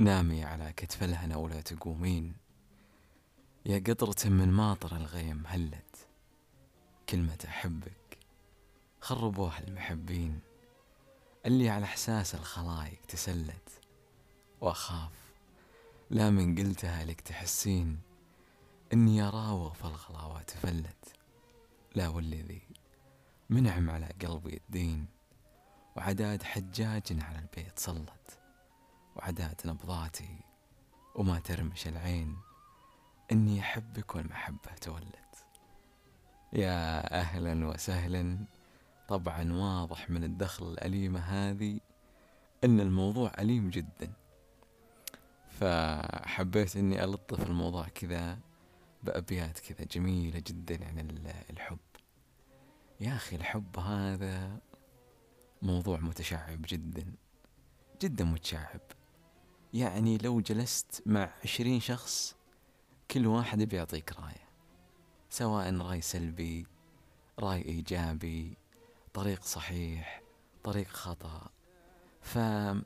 نامي على كتف الهنا ولا تقومين. يا قطرة من ماطر الغيم هلت. كلمة أحبك. خربوها المحبين. اللي على إحساس الخلايق تسلت. وأخاف. لا من قلتها لك تحسين. إني أراوغ في الغلاوات فلت. لا والذي منعم على قلبي الدين. وعداد حجاج على البيت صلت وعداد نبضاتي وما ترمش العين. إني أحبك والمحبة تولت يا أهلا وسهلا. طبعا واضح من الدخل الأليمة هذه أن الموضوع أليم جدا. فحبيت أني ألطف الموضوع كذا بأبيات كذا جميلة جدا عن الحب. يا أخي الحب هذا موضوع متشعب جدا. جدا متشعب. يعني لو جلست مع عشرين شخص كل واحد بيعطيك راية سواء رأي سلبي رأي إيجابي طريق صحيح طريق خطأ. فأنا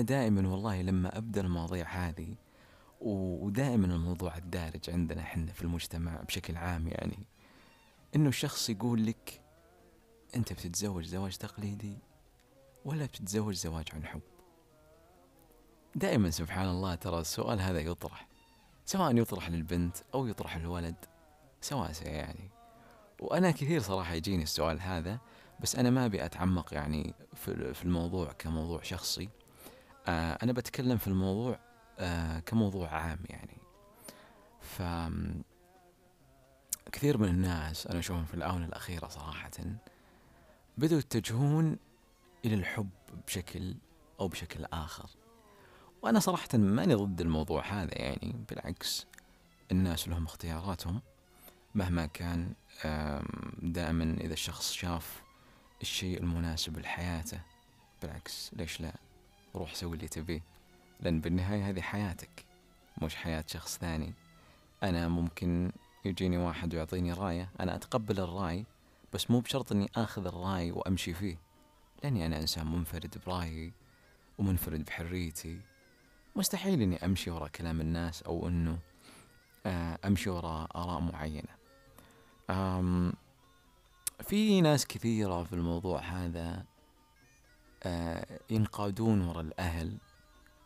دائما والله لما أبدأ المواضيع هذه ودائما الموضوع الدارج عندنا إحنا في المجتمع بشكل عام يعني إنه الشخص يقول لك أنت بتتزوج زواج تقليدي ولا بتتزوج زواج عن حب دائما سبحان الله ترى السؤال هذا يطرح. سواء يطرح للبنت أو يطرح للولد سواء يعني. وأنا كثير صراحة يجيني السؤال هذا بس أنا ما أبي أتعمق يعني في الموضوع كموضوع شخصي. آه أنا بتكلم في الموضوع آه كموضوع عام يعني. ف كثير من الناس أنا أشوفهم في الآونة الأخيرة صراحة بدأوا يتجهون إلى الحب بشكل أو بشكل آخر. وأنا صراحة ماني ضد الموضوع هذا يعني بالعكس الناس لهم اختياراتهم مهما كان دائما إذا الشخص شاف الشيء المناسب لحياته بالعكس ليش لا؟ روح سوي اللي تبيه لأن بالنهاية هذه حياتك مش حياة شخص ثاني. أنا ممكن يجيني واحد ويعطيني رأية أنا أتقبل الرأي بس مو بشرط أني آخذ الرأي وأمشي فيه. لأني أنا إنسان منفرد برأيي ومنفرد بحريتي. مستحيل أني أمشي وراء كلام الناس أو أنه آه، أمشي وراء آراء معينة. أم في ناس كثيرة في الموضوع هذا أه ينقادون وراء الأهل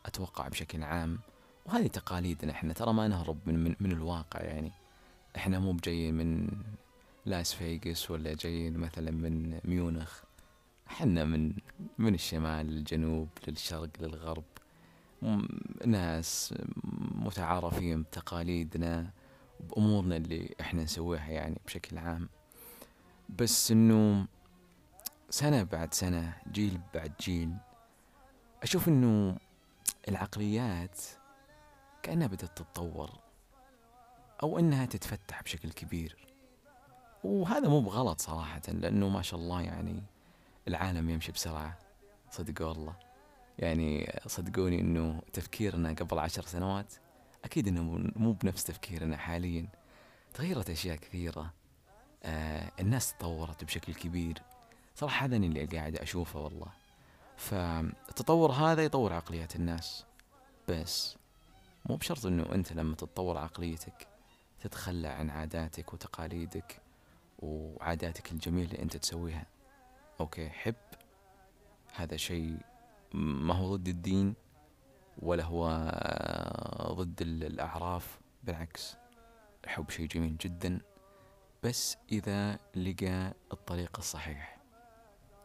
أتوقع بشكل عام. وهذه تقاليدنا إحنا ترى ما نهرب من, من, من الواقع يعني. إحنا مو بجايين من لاس فيغاس ولا جايين مثلا من ميونخ. إحنا من من الشمال للجنوب للشرق للغرب. ناس متعارفين بتقاليدنا بأمورنا اللي إحنا نسويها يعني بشكل عام. بس إنه سنة بعد سنة جيل بعد جيل أشوف إنه العقليات كأنها بدأت تتطور أو إنها تتفتح بشكل كبير. وهذا مو بغلط صراحة لأنه ما شاء الله يعني العالم يمشي بسرعة صدق والله. يعني صدقوني إنه تفكيرنا قبل عشر سنوات أكيد إنه مو بنفس تفكيرنا حاليا. تغيرت أشياء كثيرة. آه الناس تطورت بشكل كبير. صراحة هذا اللي قاعد أشوفه والله. فالتطور هذا يطور عقليات الناس. بس مو بشرط إنه أنت لما تتطور عقليتك تتخلى عن عاداتك وتقاليدك وعاداتك الجميلة اللي أنت تسويها. أوكي حب. هذا شيء ما هو ضد الدين ولا هو ضد الأعراف بالعكس الحب شيء جميل جدا بس إذا لقى الطريق الصحيح.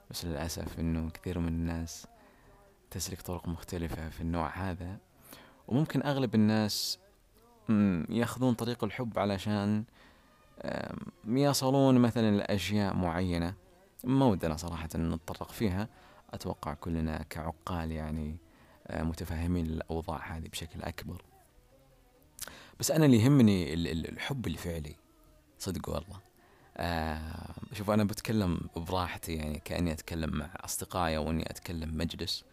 بس للأسف إنه كثير من الناس تسلك طرق مختلفة في النوع هذا. وممكن أغلب الناس يأخذون طريق الحب علشان يصلون مثلا لأشياء معينة. ما ودنا صراحة نتطرق فيها. أتوقع كلنا كعقال يعني متفاهمين الأوضاع هذه بشكل أكبر. بس أنا اللي يهمني الحب الفعلي. صدق والله. آه شوف أنا بتكلم براحتي يعني كأني أتكلم مع أصدقائي أو إني أتكلم مجلس.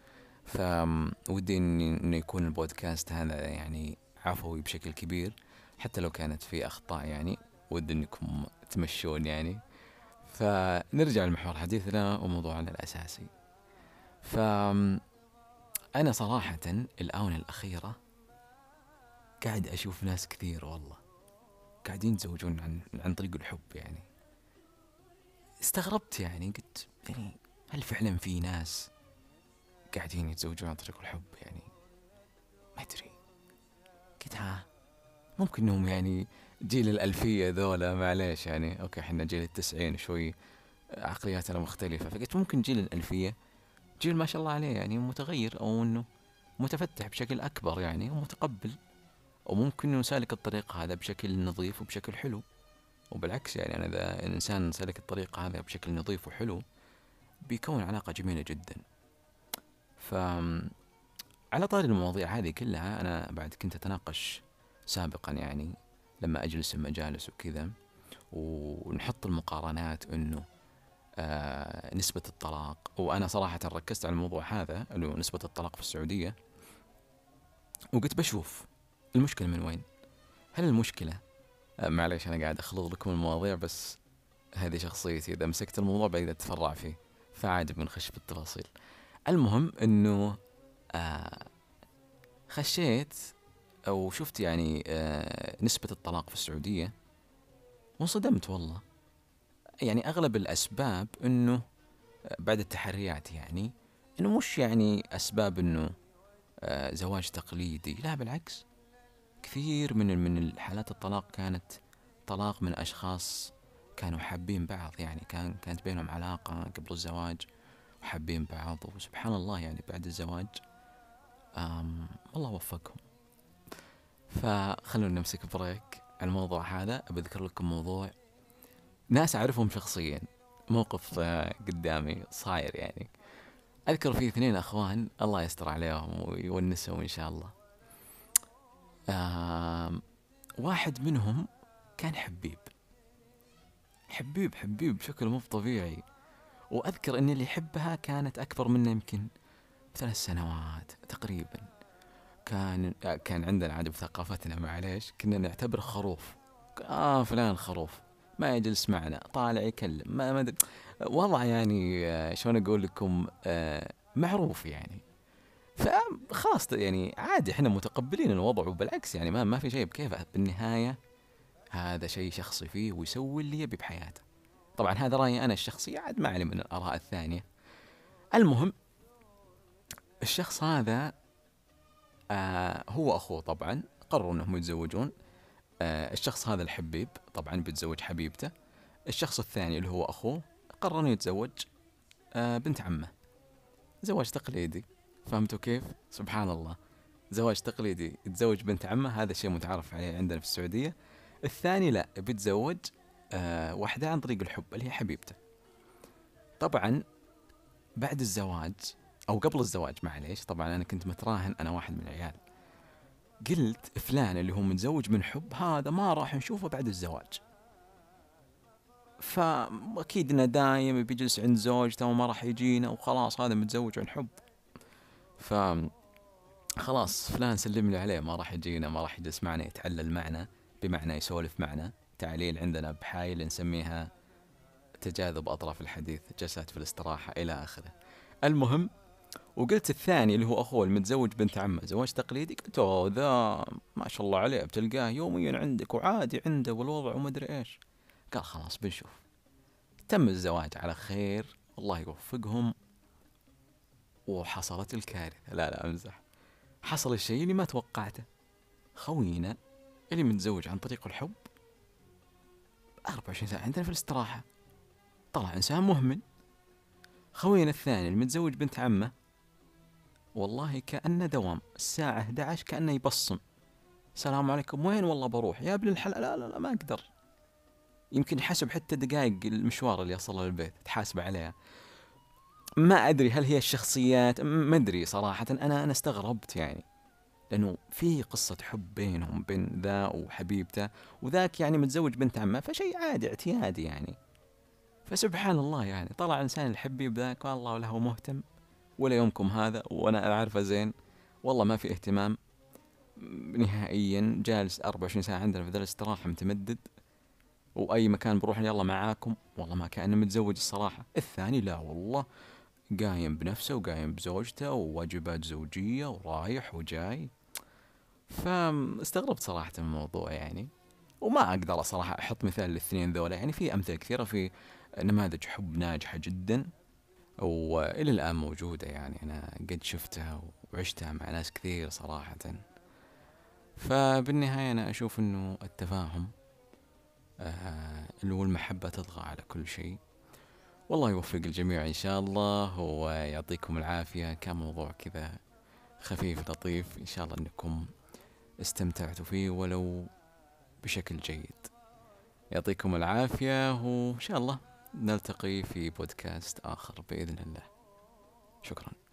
فودي إنه يكون البودكاست هذا يعني عفوي بشكل كبير حتى لو كانت في أخطاء يعني ودي إنكم تمشون يعني. فنرجع لمحور حديثنا وموضوعنا الأساسي. ف أنا صراحة الآونة الأخيرة قاعد أشوف ناس كثير والله قاعدين يتزوجون عن عن طريق الحب يعني. استغربت يعني قلت يعني هل فعلا في ناس قاعدين يتزوجون عن طريق الحب يعني؟ ما أدري. قلت ها ممكن إنهم يعني جيل الألفية ذولا معليش يعني. أوكي إحنا جيل التسعين شوي عقلياتنا مختلفة فقلت ممكن جيل الألفية جيل ما شاء الله عليه يعني متغير أو إنه متفتح بشكل أكبر يعني ومتقبل وممكن إنه سالك الطريق هذا بشكل نظيف وبشكل حلو. وبالعكس يعني أنا إذا الإنسان سلك الطريق هذا بشكل نظيف وحلو بيكون علاقة جميلة جدا. ف على طاري المواضيع هذه كلها أنا بعد كنت أتناقش سابقا يعني لما أجلس المجالس وكذا ونحط المقارنات إنه نسبة الطلاق. وأنا صراحة ركزت على الموضوع هذا اللي نسبة الطلاق في السعودية. وقلت بشوف المشكلة من وين؟ هل المشكلة آه معليش أنا قاعد أخلط لكم المواضيع بس هذه شخصيتي. إذا مسكت الموضوع بقدر أتفرع فيه. فعادي بنخش بالتفاصيل المهم إنه آه خشيت أو شفت يعني آه نسبة الطلاق في السعودية وانصدمت والله. يعني أغلب الأسباب أنه بعد التحريات يعني أنه مش يعني أسباب أنه آه، زواج تقليدي لا بالعكس. كثير من من الحالات الطلاق كانت طلاق من أشخاص كانوا حابين بعض يعني كان كانت بينهم علاقة قبل الزواج وحابين بعض وسبحان الله يعني بعد الزواج الله وفقهم. فخلونا نمسك بريك الموضوع هذا. بذكر لكم موضوع ناس أعرفهم شخصيا. موقف آه، قدامي صاير يعني. أذكر في اثنين أخوان الله يستر عليهم ويونسهم إن شاء الله. آه واحد منهم كان حبيب. حبيب حبيب بشكل مو طبيعي. وأذكر أن اللي يحبها كانت أكبر منه يمكن ثلاث سنوات تقريبا. كان كان عندنا عاد بثقافتنا معليش. كنا نعتبر خروف. آه فلان خروف. ما يجلس معنا طالع يكلم ما ما وضع يعني آه، شلون أقول لكم آه معروف يعني. فخلاص يعني عادي إحنا متقبلين الوضع وبالعكس يعني ما ما في شيء بكيفه بالنهاية هذا شيء شخصي فيه ويسوي اللي يبي بحياته. طبعا هذا رأيي أنا الشخصي عاد ما علي من الآراء الثانية. المهم الشخص هذا آه هو أخوه طبعا قرروا أنهم يتزوجون. الشخص هذا الحبيب طبعا بيتزوج حبيبته. الشخص الثاني اللي هو أخوه قرر أنه يتزوج آه بنت عمه. زواج تقليدي فهمتوا كيف؟ سبحان الله. زواج تقليدي يتزوج بنت عمه هذا شيء متعارف عليه عندنا في السعودية. الثاني لا بيتزوج آه واحدة عن طريق الحب اللي هي حبيبته. طبعا بعد الزواج أو قبل الزواج معليش طبعا أنا كنت متراهن أنا واحد من العيال. قلت فلان اللي هو متزوج من حب هذا ما راح نشوفه بعد الزواج. فأكيد إنه دايم بيجلس عند زوجته وما راح يجينا وخلاص هذا متزوج عن حب. ف خلاص فلان سلم لي عليه ما راح يجينا ما راح يجلس معنا يتعلل معنا بمعنى يسولف معنا. تعليل عندنا بحايل نسميها تجاذب أطراف الحديث جلسات في الاستراحة إلى آخره. المهم وقلت الثاني اللي هو أخوه المتزوج بنت عمه زواج تقليدي قلت أوه ذا ما شاء الله عليه بتلقاه يوميا عندك وعادي عنده والوضع وما ادري إيش. قال خلاص بنشوف. تم الزواج على خير الله يوفقهم. وحصلت الكارثة. لا لا أمزح. حصل الشيء اللي ما توقعته. خوينا اللي متزوج عن طريق الحب. 24 ساعة عندنا في الاستراحة. طلع إنسان مهمل. خوينا الثاني المتزوج بنت عمه والله كأنه دوام. الساعة 11 كأنه يبصم. السلام عليكم. وين والله بروح؟ يا ابن الحلال. لا لا لا ما أقدر. يمكن حسب حتى دقائق المشوار اللي أصله للبيت تحاسب عليها. ما أدري هل هي الشخصيات. ما أدري صراحة. أنا أنا استغربت يعني. لأنه في قصة حب بينهم بين ذا وحبيبته. وذاك يعني متزوج بنت عمه. فشيء عادي اعتيادي يعني. فسبحان الله يعني. طلع إنسان الحبيب ذاك. والله له مهتم. ولا يومكم هذا وأنا أعرفه زين. والله ما في اهتمام. نهائيا جالس 24 ساعة عندنا في ذا الاستراحة متمدد. وأي مكان بروح يلا معاكم. والله ما كان متزوج الصراحة. الثاني لا والله. قايم بنفسه وقايم بزوجته وواجبات زوجية ورايح وجاي. فاستغربت صراحة من الموضوع يعني. وما أقدر صراحة أحط مثال للاثنين ذولا. يعني في أمثلة كثيرة في نماذج حب ناجحة جدا. وإلى الآن موجودة يعني. أنا قد شفتها وعشتها مع ناس كثير صراحة. فبالنهاية أنا أشوف أنه التفاهم آه والمحبة تطغى على كل شيء. والله يوفق الجميع إن شاء الله ويعطيكم العافية. كان موضوع كذا خفيف لطيف إن شاء الله أنكم استمتعتوا فيه ولو بشكل جيد. يعطيكم العافية وإن شاء الله نلتقي في بودكاست آخر بإذن الله. شكرا.